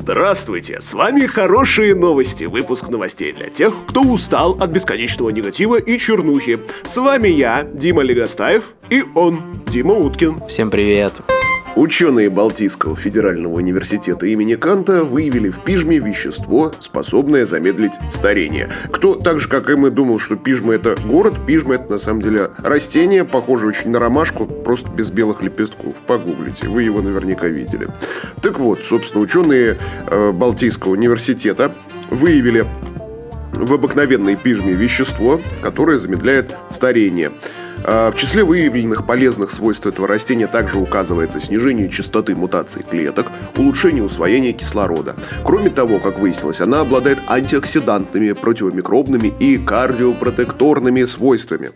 Здравствуйте, с вами хорошие новости, выпуск новостей для тех, кто устал от бесконечного негатива и чернухи. С вами я, Дима Легостаев, и он, Дима Уткин. Всем привет. Ученые Балтийского федерального университета имени Канта выявили в пижме вещество, способное замедлить старение. Кто так же, как и мы, думал, что пижма это город, пижма это на самом деле растение, похоже очень на ромашку, просто без белых лепестков. Погуглите, вы его наверняка видели. Так вот, собственно, ученые э, Балтийского университета выявили в обыкновенной пижме вещество, которое замедляет старение. А, в числе выявленных полезных свойств этого растения также указывается снижение частоты мутаций клеток, улучшение усвоения кислорода. Кроме того, как выяснилось, она обладает антиоксидантными, противомикробными и кардиопротекторными свойствами.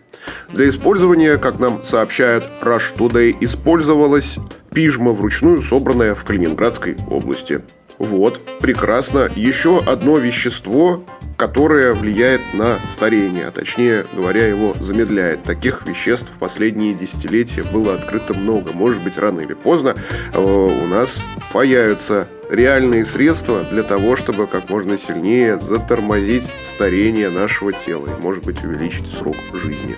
Для использования, как нам сообщают Rush Today, использовалась пижма вручную собранная в Калининградской области. Вот, прекрасно. Еще одно вещество, которое влияет на старение, а точнее говоря, его замедляет. Таких веществ в последние десятилетия было открыто много. Может быть, рано или поздно э, у нас появятся реальные средства для того, чтобы как можно сильнее затормозить старение нашего тела и, может быть, увеличить срок жизни.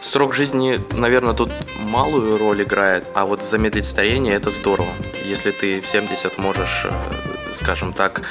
Срок жизни, наверное, тут малую роль играет, а вот замедлить старение это здорово. Если ты в 70 можешь, э, скажем так,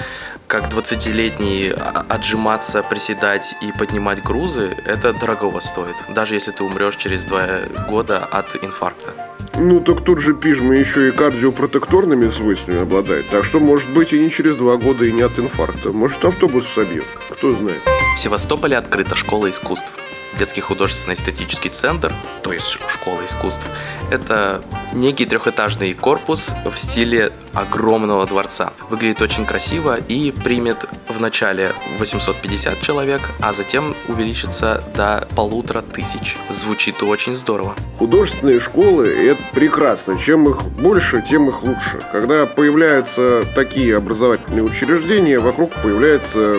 как 20-летний а, отжиматься, приседать и поднимать грузы, это дорогого стоит. Даже если ты умрешь через два года от инфаркта. Ну так тут же пижма еще и кардиопротекторными свойствами обладает. Так что может быть и не через два года и не от инфаркта. Может автобус собьет. Кто знает. В Севастополе открыта школа искусств. Детский художественно-эстетический центр, то есть школа искусств, это некий трехэтажный корпус в стиле огромного дворца. Выглядит очень красиво и примет в начале 850 человек, а затем увеличится до полутора тысяч. Звучит очень здорово. Художественные школы – это прекрасно. Чем их больше, тем их лучше. Когда появляются такие образовательные учреждения, вокруг появляется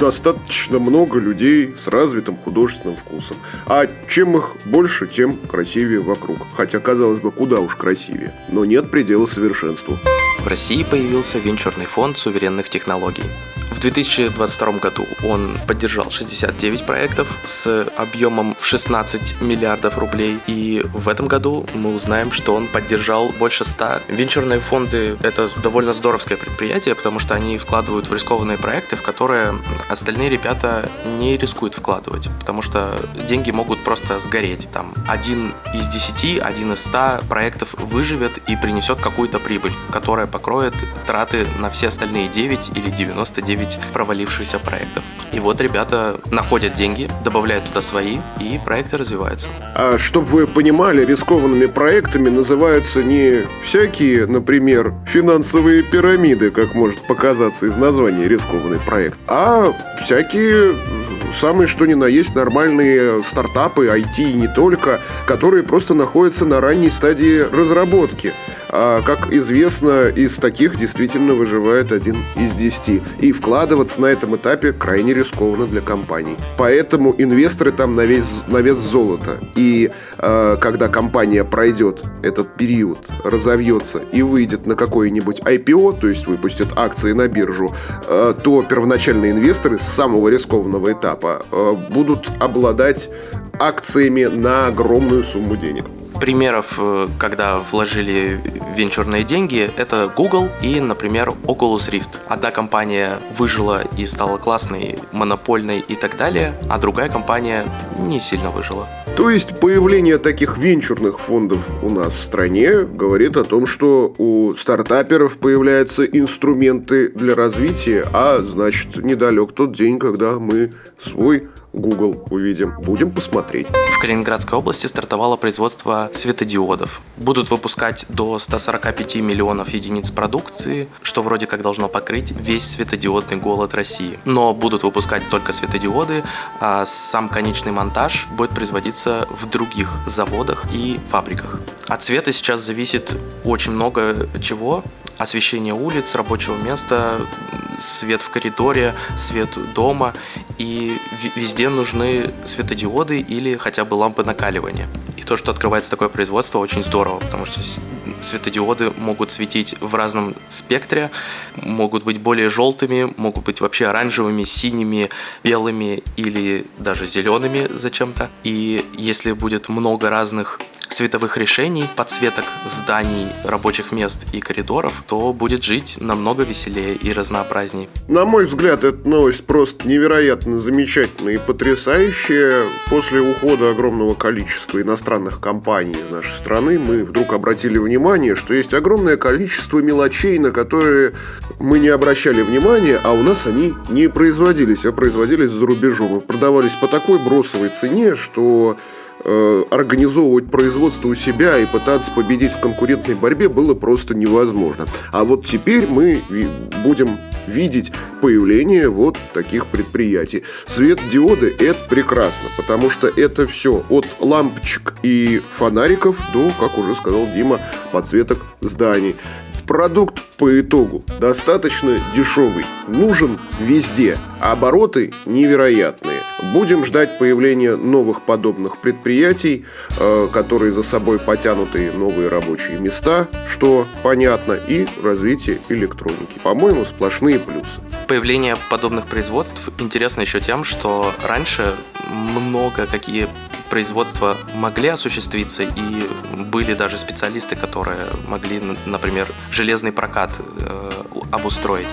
достаточно много людей с развитым художественным вкусом. А чем их больше, тем красивее вокруг. Хотя, казалось бы, куда уж красивее. Но нет предела совершенству. В России появился венчурный фонд суверенных технологий. В 2022 году он поддержал 69 проектов с объемом в 16 миллиардов рублей. И в этом году мы узнаем, что он поддержал больше 100. Венчурные фонды – это довольно здоровское предприятие, потому что они вкладывают в рискованные проекты, в которые остальные ребята не рискуют вкладывать, потому что деньги могут просто сгореть. Там один из 10, один из 100 проектов выживет и принесет какую-то прибыль, которая покроет траты на все остальные 9 или 99 9 провалившихся проектов. И вот ребята находят деньги, добавляют туда свои, и проекты развиваются. А чтобы вы понимали, рискованными проектами называются не всякие, например, финансовые пирамиды, как может показаться из названия рискованный проект, а всякие самые что ни на есть нормальные стартапы, IT и не только, которые просто находятся на ранней стадии разработки. А, как известно, из таких действительно выживает один из десяти. И вкладываться на этом этапе крайне рискованно для компаний. Поэтому инвесторы там на вес, на вес золота. И э, когда компания пройдет этот период, разовьется и выйдет на какое-нибудь IPO, то есть выпустит акции на биржу, э, то первоначальные инвесторы с самого рискованного этапа э, будут обладать акциями на огромную сумму денег. Примеров, э, когда вложили венчурные деньги, это Google и, например, Oculus Rift. Одна компания выжила и стала классной, монопольной и так далее, а другая компания не сильно выжила. То есть появление таких венчурных фондов у нас в стране говорит о том, что у стартаперов появляются инструменты для развития, а значит недалек тот день, когда мы свой Google увидим. Будем посмотреть. В Калининградской области стартовало производство светодиодов. Будут выпускать до 145 миллионов единиц продукции, что вроде как должно покрыть весь светодиодный голод России. Но будут выпускать только светодиоды, а сам конечный монтаж будет производиться в других заводах и фабриках. От света сейчас зависит очень много чего, освещение улиц, рабочего места, свет в коридоре, свет дома, и везде нужны светодиоды или хотя бы лампы накаливания. И то, что открывается такое производство, очень здорово, потому что светодиоды могут светить в разном спектре, могут быть более желтыми, могут быть вообще оранжевыми, синими, белыми или даже зелеными зачем-то. И если будет много разных световых решений, подсветок зданий, рабочих мест и коридоров, то будет жить намного веселее и разнообразней. На мой взгляд, эта новость просто невероятно замечательная и потрясающая. После ухода огромного количества иностранных компаний из нашей страны мы вдруг обратили внимание, что есть огромное количество мелочей, на которые мы не обращали внимания, а у нас они не производились, а производились за рубежом и продавались по такой бросовой цене, что организовывать производство у себя и пытаться победить в конкурентной борьбе было просто невозможно. А вот теперь мы будем видеть появление вот таких предприятий. Свет-диоды – это прекрасно, потому что это все от лампочек и фонариков до, как уже сказал Дима, подсветок зданий. Продукт по итогу достаточно дешевый, нужен везде, обороты невероятные. Будем ждать появления новых подобных предприятий, э, которые за собой потянут и новые рабочие места, что понятно, и развитие электроники. По-моему, сплошные плюсы. Появление подобных производств интересно еще тем, что раньше много какие производства могли осуществиться, и были даже специалисты, которые могли, например, железный прокат э, обустроить.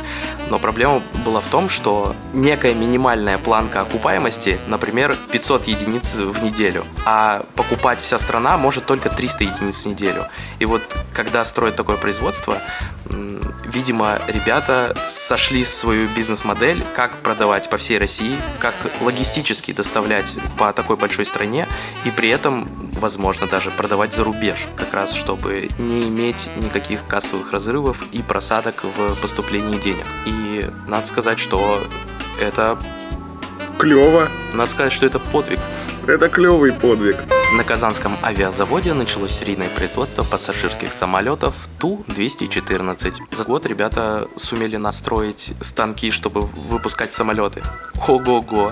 Но проблема была в том, что некая минимальная планка окупаемости, например, 500 единиц в неделю, а покупать вся страна может только 300 единиц в неделю. И вот когда строят такое производство, видимо, ребята сошли свою бизнес-модель, как продавать по всей России, как логистически доставлять по такой большой стране и при этом, возможно, даже продавать за рубеж, как раз чтобы не иметь никаких кассовых разрывов и просадок в поступлении денег. И надо сказать, что это Клево. Надо сказать, что это подвиг. Это клевый подвиг. На Казанском авиазаводе началось серийное производство пассажирских самолетов Ту-214. За год ребята сумели настроить станки, чтобы выпускать самолеты. Ого-го!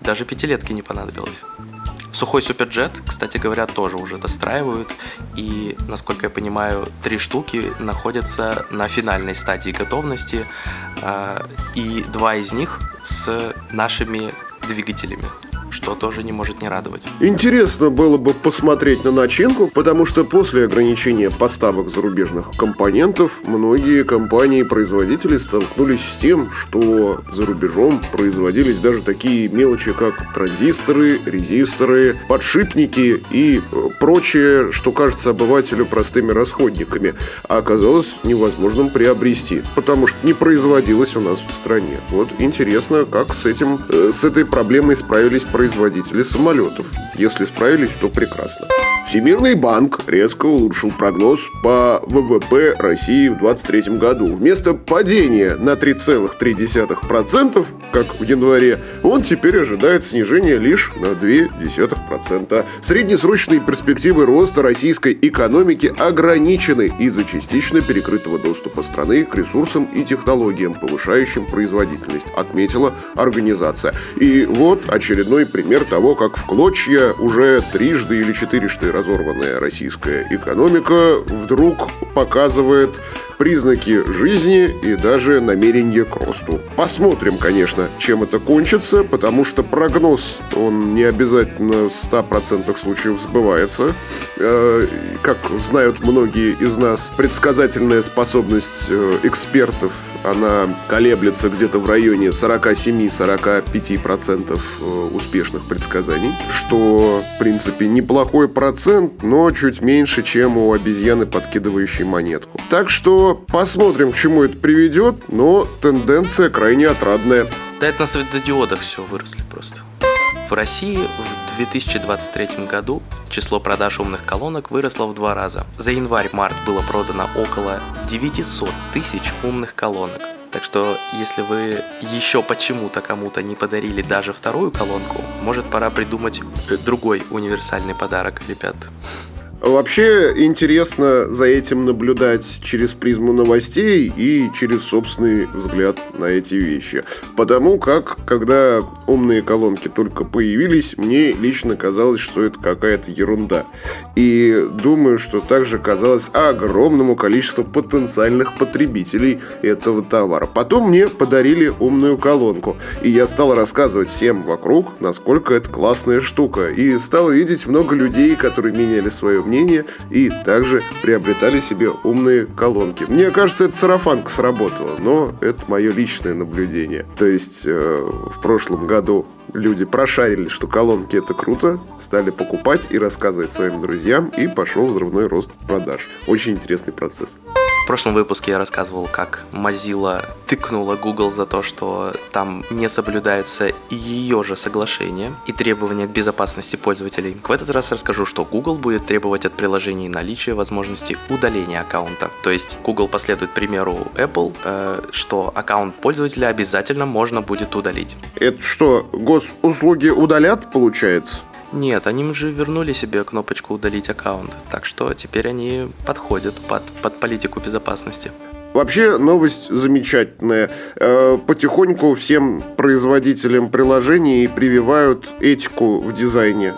Даже пятилетки не понадобилось. Сухой суперджет, кстати говоря, тоже уже достраивают. И, насколько я понимаю, три штуки находятся на финальной стадии готовности. А, и два из них с нашими двигателями что тоже не может не радовать. Интересно было бы посмотреть на начинку, потому что после ограничения поставок зарубежных компонентов многие компании-производители столкнулись с тем, что за рубежом производились даже такие мелочи, как транзисторы, резисторы, подшипники и э, прочее, что кажется обывателю простыми расходниками, а оказалось невозможным приобрести, потому что не производилось у нас в стране. Вот интересно, как с этим, э, с этой проблемой справились производители производители самолетов. Если справились, то прекрасно. Всемирный банк резко улучшил прогноз по ВВП России в 2023 году. Вместо падения на 3,3%, как в январе, он теперь ожидает снижения лишь на 0,2%. Среднесрочные перспективы роста российской экономики ограничены из-за частично перекрытого доступа страны к ресурсам и технологиям, повышающим производительность, отметила организация. И вот очередной пример того, как в клочья уже трижды или четырежды разорванная российская экономика вдруг показывает признаки жизни и даже намерение к росту. Посмотрим, конечно, чем это кончится, потому что прогноз, он не обязательно в 100% случаев сбывается. Э, как знают многие из нас, предсказательная способность э, экспертов она колеблется где-то в районе 47-45% э, успешных предсказаний, что, в принципе, неплохой процент, но чуть меньше, чем у обезьяны, подкидывающей монетку. Так что посмотрим, к чему это приведет, но тенденция крайне отрадная. Да это на светодиодах все выросли просто. В России в 2023 году число продаж умных колонок выросло в два раза. За январь-март было продано около 900 тысяч умных колонок. Так что, если вы еще почему-то кому-то не подарили даже вторую колонку, может пора придумать другой универсальный подарок, ребят. Вообще интересно за этим наблюдать через призму новостей и через собственный взгляд на эти вещи. Потому как, когда умные колонки только появились, мне лично казалось, что это какая-то ерунда. И думаю, что также казалось огромному количеству потенциальных потребителей этого товара. Потом мне подарили умную колонку, и я стал рассказывать всем вокруг, насколько это классная штука, и стал видеть много людей, которые меняли свое мнение и также приобретали себе умные колонки. Мне кажется, это сарафанка сработала, но это мое личное наблюдение. То есть э, в прошлом году люди прошарили, что колонки это круто, стали покупать и рассказывать своим друзьям, и пошел взрывной рост продаж. Очень интересный процесс. В прошлом выпуске я рассказывал, как Mozilla тыкнула Google за то, что там не соблюдается ее же соглашение и требования к безопасности пользователей. В этот раз расскажу, что Google будет требовать от приложений наличия возможности удаления аккаунта. То есть Google последует примеру Apple, э, что аккаунт пользователя обязательно можно будет удалить. Это что, госуслуги удалят, получается? Нет, они же вернули себе кнопочку «Удалить аккаунт», так что теперь они подходят под, под политику безопасности. Вообще новость замечательная. Э, потихоньку всем производителям приложений прививают этику в дизайне.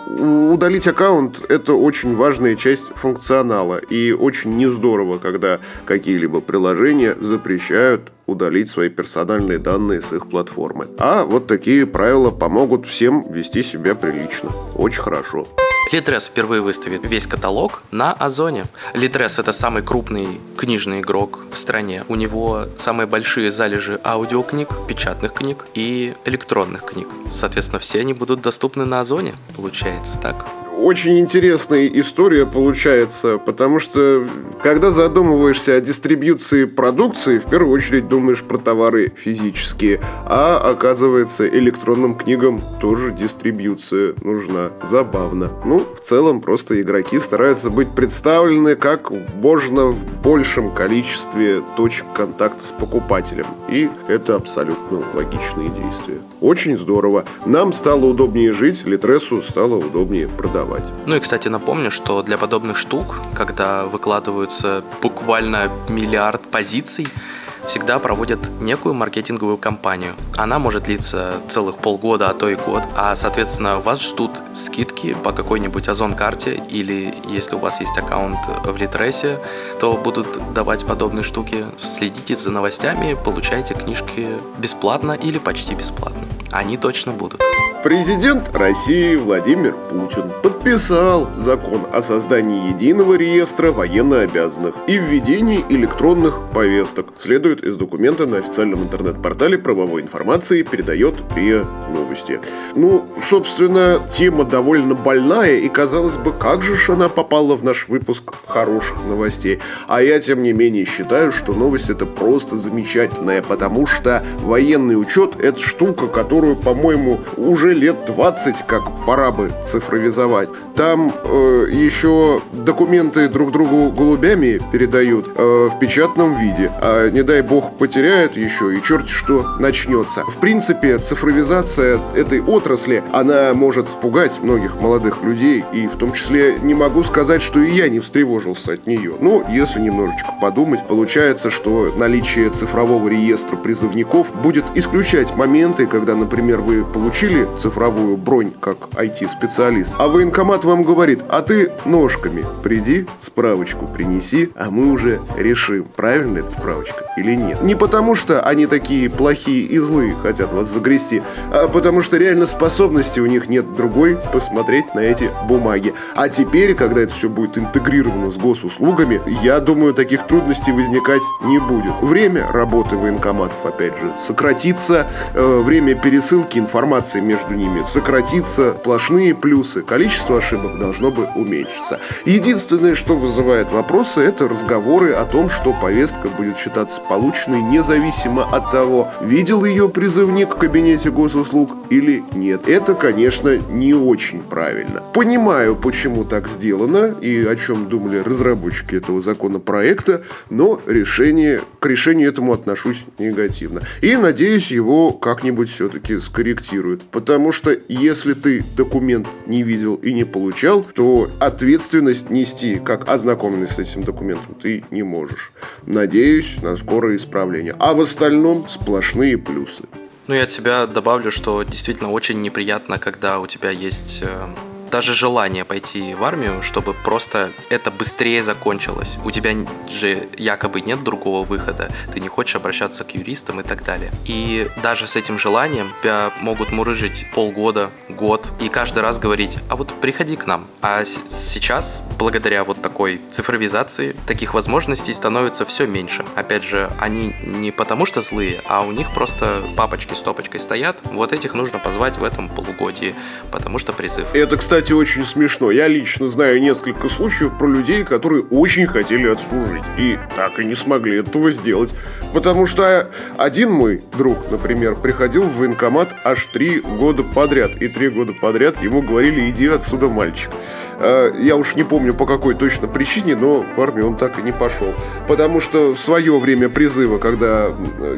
Удалить аккаунт – это очень важная часть функционала. И очень не здорово, когда какие-либо приложения запрещают удалить свои персональные данные с их платформы. А вот такие правила помогут всем вести себя прилично. Очень хорошо. Литрес впервые выставит весь каталог на Озоне. Литрес это самый крупный книжный игрок в стране. У него самые большие залежи аудиокниг, печатных книг и электронных книг. Соответственно, все они будут доступны на Озоне. Получается так очень интересная история получается, потому что когда задумываешься о дистрибьюции продукции, в первую очередь думаешь про товары физические, а оказывается электронным книгам тоже дистрибьюция нужна. Забавно. Ну, в целом просто игроки стараются быть представлены как можно в большем количестве точек контакта с покупателем. И это абсолютно логичные действия. Очень здорово. Нам стало удобнее жить, Литресу стало удобнее продавать продавать. Ну и, кстати, напомню, что для подобных штук, когда выкладываются буквально миллиард позиций, всегда проводят некую маркетинговую кампанию. Она может длиться целых полгода, а то и год, а, соответственно, вас ждут скидки по какой-нибудь Озон-карте или, если у вас есть аккаунт в Литресе, то будут давать подобные штуки. Следите за новостями, получайте книжки бесплатно или почти бесплатно. Они точно будут. Президент России Владимир Путин подписал закон о создании единого реестра военнообязанных и введении электронных повесток. Следует из документа на официальном интернет-портале правовой информации передает РИА Новости. Ну, собственно, тема довольно больная, и казалось бы, как же ж она попала в наш выпуск хороших новостей. А я, тем не менее, считаю, что новость это просто замечательная, потому что военный учет это штука, которую, по-моему, уже лет 20, как пора бы цифровизовать. Там э, еще документы друг другу голубями передают э, в печатном виде. А не дай бог потеряют еще, и черт что начнется. В принципе, цифровизация этой отрасли, она может пугать многих молодых людей, и в том числе не могу сказать, что и я не встревожился от нее. Но если немножечко подумать, получается, что наличие цифрового реестра призывников будет исключать моменты, когда, например, вы получили цифровую бронь как IT-специалист, а военкомат вам говорит, а ты ножками приди, справочку принеси, а мы уже решим, правильно эта справочка или нет. Не потому, что они такие плохие и злые, хотят вас загрести, а потому что реально способности у них нет другой посмотреть на эти бумаги. А теперь, когда это все будет интегрировано с госуслугами, я думаю, таких трудностей возникать не будет. Время работы военкоматов, опять же, сократится, э, время пересылки информации между ними сократится, сплошные плюсы, количество ошибок должно бы уменьшиться. Единственное, что вызывает вопросы, это разговоры о том, что повестка будет считаться полученной независимо от того, видел ее призывник в кабинете госуслуг или нет. Это, конечно, не очень правильно. Понимаю, почему так сделано и о чем думали разработчики этого законопроекта, но решение, к решению этому отношусь негативно. И надеюсь его как-нибудь все-таки скорректируют. Потому что если ты документ не видел и не получал, то ответственность нести, как ознакомленный с этим документом, ты не можешь. Надеюсь на скорое исправление. А в остальном сплошные плюсы. Ну, я от себя добавлю, что действительно очень неприятно, когда у тебя есть э, даже желание пойти в армию, чтобы просто это быстрее закончилось. У тебя же якобы нет другого выхода, ты не хочешь обращаться к юристам и так далее. И даже с этим желанием тебя могут мурыжить полгода, год, и каждый раз говорить, а вот приходи к нам. А сейчас, благодаря вот такой цифровизации, таких возможностей становится все меньше. Опять же, они не потому что злые, а у них просто папочки с топочкой стоят, вот этих нужно позвать в этом полугодии, потому что призыв. Это, кстати, кстати, очень смешно. Я лично знаю несколько случаев про людей, которые очень хотели отслужить. И так и не смогли этого сделать. Потому что один мой друг, например, приходил в военкомат аж три года подряд. И три года подряд ему говорили «иди отсюда, мальчик». А, я уж не помню по какой точно причине, но в армию он так и не пошел. Потому что в свое время призыва, когда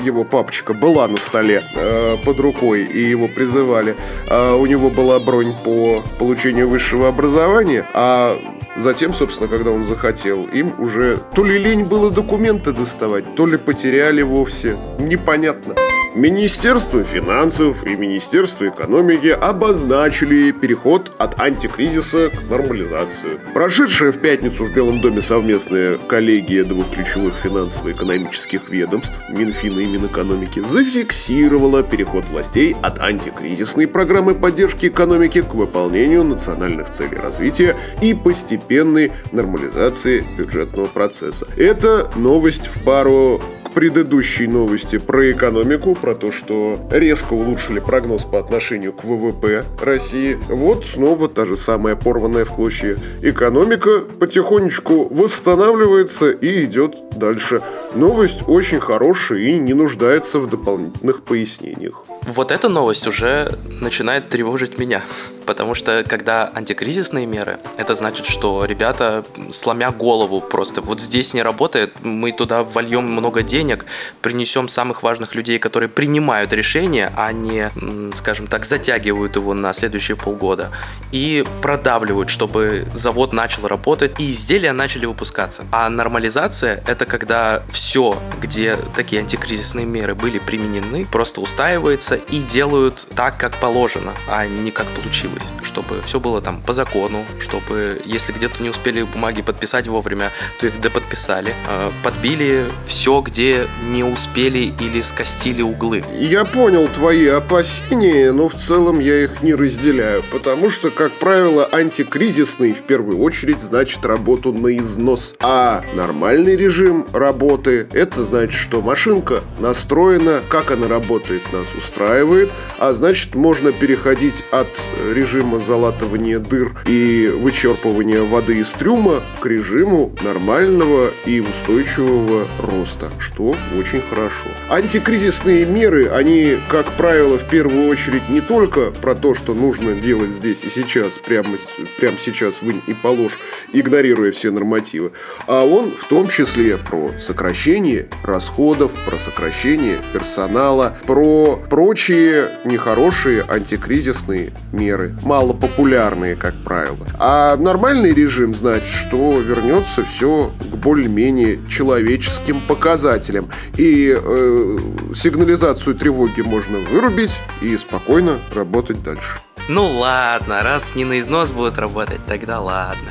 его папочка была на столе э, под рукой и его призывали, э, у него была бронь по получению высшего образования, а Затем, собственно, когда он захотел, им уже то ли лень было документы доставать, то ли потеряли вовсе. Непонятно. Министерство финансов и Министерство экономики обозначили переход от антикризиса к нормализации. Прошедшая в пятницу в Белом доме совместная коллегия двух ключевых финансово-экономических ведомств, Минфина и Минэкономики, зафиксировала переход властей от антикризисной программы поддержки экономики к выполнению национальных целей развития и постепенной нормализации бюджетного процесса. Это новость в пару предыдущей новости про экономику, про то, что резко улучшили прогноз по отношению к ВВП России. Вот снова та же самая порванная в клочья экономика потихонечку восстанавливается и идет дальше. Новость очень хорошая и не нуждается в дополнительных пояснениях. Вот эта новость уже начинает тревожить меня, потому что когда антикризисные меры, это значит, что ребята, сломя голову просто, вот здесь не работает, мы туда вольем много денег, принесем самых важных людей, которые принимают решения, а не, скажем так, затягивают его на следующие полгода и продавливают, чтобы завод начал работать и изделия начали выпускаться. А нормализация – это когда все, где такие антикризисные меры были применены, просто устаивается и делают так, как положено, а не как получилось. Чтобы все было там по закону, чтобы если где-то не успели бумаги подписать вовремя, то их доподписали. А, подбили все, где не успели или скостили углы. Я понял твои опасения, но в целом я их не разделяю, потому что, как правило, антикризисный в первую очередь значит работу на износ, а нормальный режим работы это значит, что машинка настроена, как она работает, нас устраивает устраивает, а значит можно переходить от режима залатывания дыр и вычерпывания воды из трюма к режиму нормального и устойчивого роста, что очень хорошо. Антикризисные меры, они, как правило, в первую очередь не только про то, что нужно делать здесь и сейчас, прямо, прямо сейчас вынь и положь, игнорируя все нормативы, а он в том числе про сокращение расходов, про сокращение персонала, про прочие прочие нехорошие антикризисные меры, малопопулярные, как правило. А нормальный режим значит, что вернется все к более-менее человеческим показателям. И э, сигнализацию тревоги можно вырубить и спокойно работать дальше. Ну ладно, раз не на износ будет работать, тогда ладно.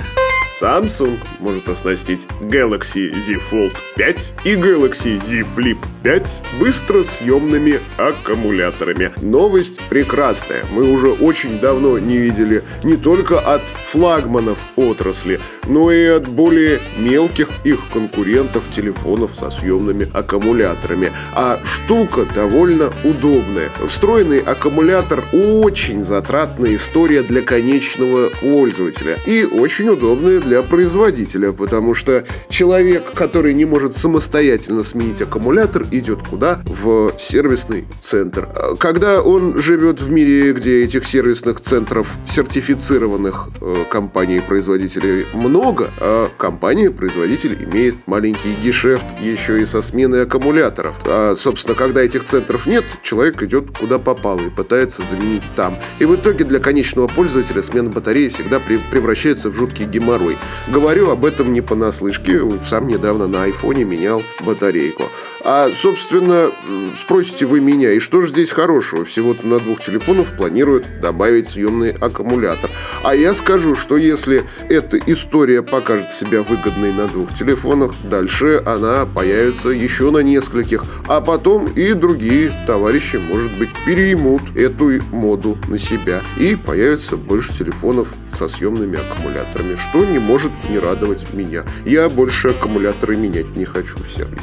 Samsung может оснастить Galaxy Z Fold 5 и Galaxy Z Flip 5 быстросъемными аккумуляторами. Новость прекрасная. Мы уже очень давно не видели не только от флагманов отрасли, но и от более мелких их конкурентов телефонов со съемными аккумуляторами. А штука довольно удобная. Встроенный аккумулятор очень затратная история для конечного пользователя и очень удобная для производителя, потому что человек, который не может самостоятельно сменить аккумулятор, идет куда? В сервисный центр. Когда он живет в мире, где этих сервисных центров сертифицированных э, компаний-производителей много, а компания-производитель имеет маленький гешефт еще и со сменой аккумуляторов. А, собственно, когда этих центров нет, человек идет куда попало и пытается заменить там. И в итоге для конечного пользователя смена батареи всегда превращается в жуткий геморрой. Говорю об этом не понаслышке, сам недавно на айфоне менял батарейку. А, собственно, спросите вы меня, и что же здесь хорошего? Всего-то на двух телефонах планируют добавить съемный аккумулятор. А я скажу, что если эта история покажет себя выгодной на двух телефонах, дальше она появится еще на нескольких, а потом и другие товарищи, может быть, переймут эту моду на себя и появится больше телефонов со съемными аккумуляторами, что не может не радовать меня. Я больше аккумуляторы менять не хочу в сервисе.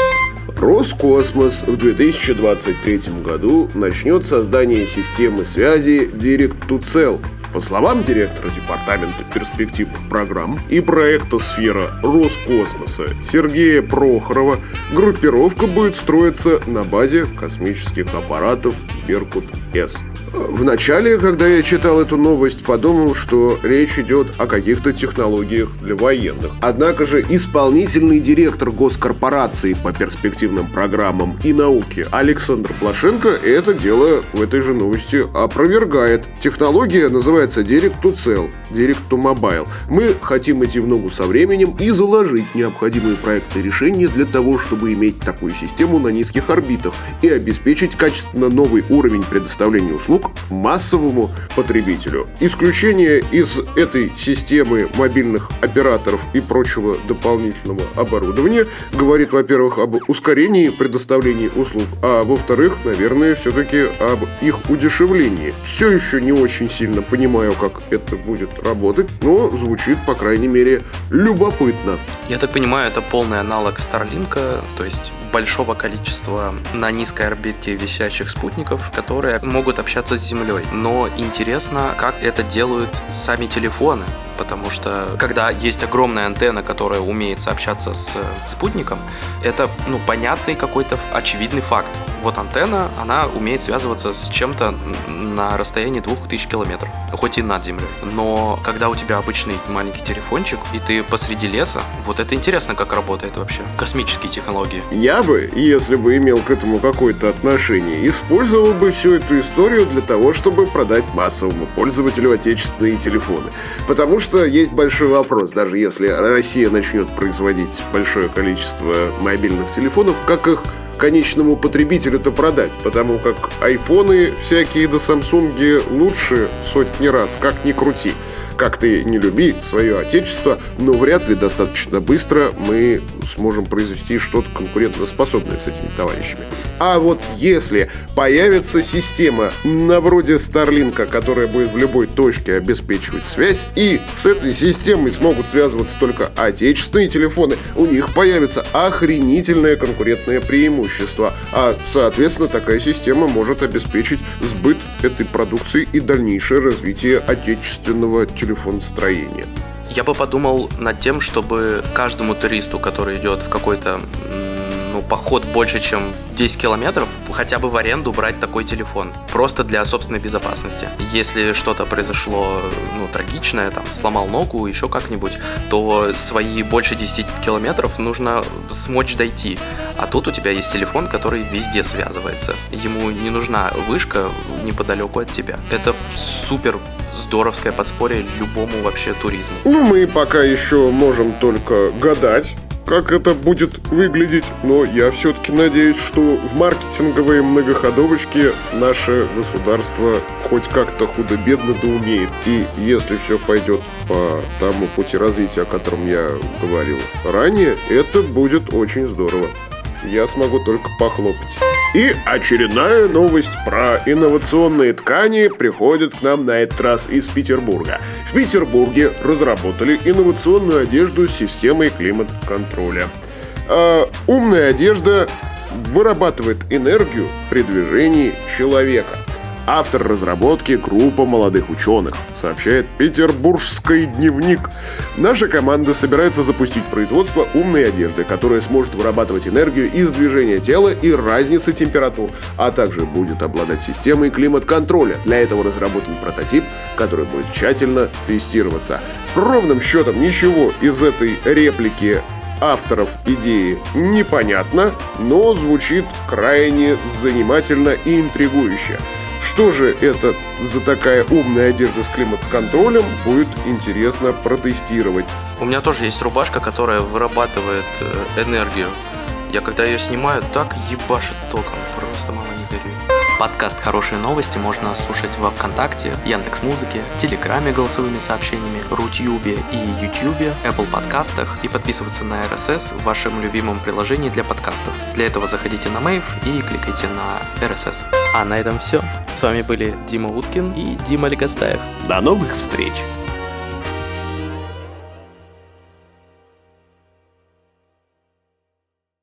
Роскосмос в 2023 году начнет создание системы связи Direct-to-Cell по словам директора Департамента перспективных программ и проекта «Сфера Роскосмоса» Сергея Прохорова, группировка будет строиться на базе космических аппаратов «Беркут-С». Вначале, когда я читал эту новость, подумал, что речь идет о каких-то технологиях для военных. Однако же исполнительный директор госкорпорации по перспективным программам и науке Александр Плашенко это дело в этой же новости опровергает. Технология называется Direct to Cell, Direct to Mobile. Мы хотим идти в ногу со временем и заложить необходимые проекты решения для того, чтобы иметь такую систему на низких орбитах и обеспечить качественно новый уровень предоставления услуг массовому потребителю. Исключение из этой системы мобильных операторов и прочего дополнительного оборудования говорит, во-первых, об ускорении предоставления услуг, а во-вторых, наверное, все-таки об их удешевлении. Все еще не очень сильно понимаю, как это будет работать, но звучит, по крайней мере, любопытно. Я так понимаю, это полный аналог Старлинка, то есть большого количества на низкой орбите висящих спутников, которые могут общаться с Землей. Но интересно, как это делают сами телефоны потому что когда есть огромная антенна, которая умеет сообщаться с спутником, это ну, понятный какой-то очевидный факт. Вот антенна, она умеет связываться с чем-то на расстоянии 2000 километров, хоть и над землей. Но когда у тебя обычный маленький телефончик, и ты посреди леса, вот это интересно, как работает вообще. Космические технологии. Я бы, если бы имел к этому какое-то отношение, использовал бы всю эту историю для того, чтобы продать массовому пользователю отечественные телефоны. Потому что есть большой вопрос, даже если Россия начнет производить большое количество мобильных телефонов, как их конечному потребителю-то продать, потому как айфоны всякие да самсунги лучше сотни раз, как ни крути как ты не люби свое отечество, но вряд ли достаточно быстро мы сможем произвести что-то конкурентоспособное с этими товарищами. А вот если появится система на вроде Старлинка, которая будет в любой точке обеспечивать связь, и с этой системой смогут связываться только отечественные телефоны, у них появится охренительное конкурентное преимущество. А, соответственно, такая система может обеспечить сбыт этой продукции и дальнейшее развитие отечественного телефона телефоностроения. Я бы подумал над тем, чтобы каждому туристу, который идет в какой-то ну, поход больше, чем 10 километров, хотя бы в аренду брать такой телефон. Просто для собственной безопасности. Если что-то произошло, ну, трагичное, там, сломал ногу, еще как-нибудь, то свои больше 10 километров нужно смочь дойти. А тут у тебя есть телефон, который везде связывается. Ему не нужна вышка неподалеку от тебя. Это супер здоровское подспорье любому вообще туризму. Ну, мы пока еще можем только гадать, как это будет выглядеть, но я все-таки надеюсь, что в маркетинговые многоходовочки наше государство хоть как-то худо-бедно да умеет. И если все пойдет по тому пути развития, о котором я говорил ранее, это будет очень здорово. Я смогу только похлопать. И очередная новость про инновационные ткани приходит к нам на этот раз из Петербурга. В Петербурге разработали инновационную одежду с системой климат-контроля. А умная одежда вырабатывает энергию при движении человека. Автор разработки – группа молодых ученых, сообщает Петербургский дневник. Наша команда собирается запустить производство умной одежды, которая сможет вырабатывать энергию из движения тела и разницы температур, а также будет обладать системой климат-контроля. Для этого разработан прототип, который будет тщательно тестироваться. Ровным счетом ничего из этой реплики авторов идеи непонятно, но звучит крайне занимательно и интригующе. Что же это за такая умная одежда с климат-контролем, будет интересно протестировать. У меня тоже есть рубашка, которая вырабатывает э, энергию. Я когда ее снимаю, так ебашит током. Просто мама не горюй. Подкаст «Хорошие новости» можно слушать во Вконтакте, Яндекс Музыке, Телеграме голосовыми сообщениями, Рутюбе и Ютюбе, Apple подкастах и подписываться на RSS в вашем любимом приложении для подкастов. Для этого заходите на Мейв и кликайте на RSS. А на этом все. С вами были Дима Уткин и Дима Легостаев. До новых встреч!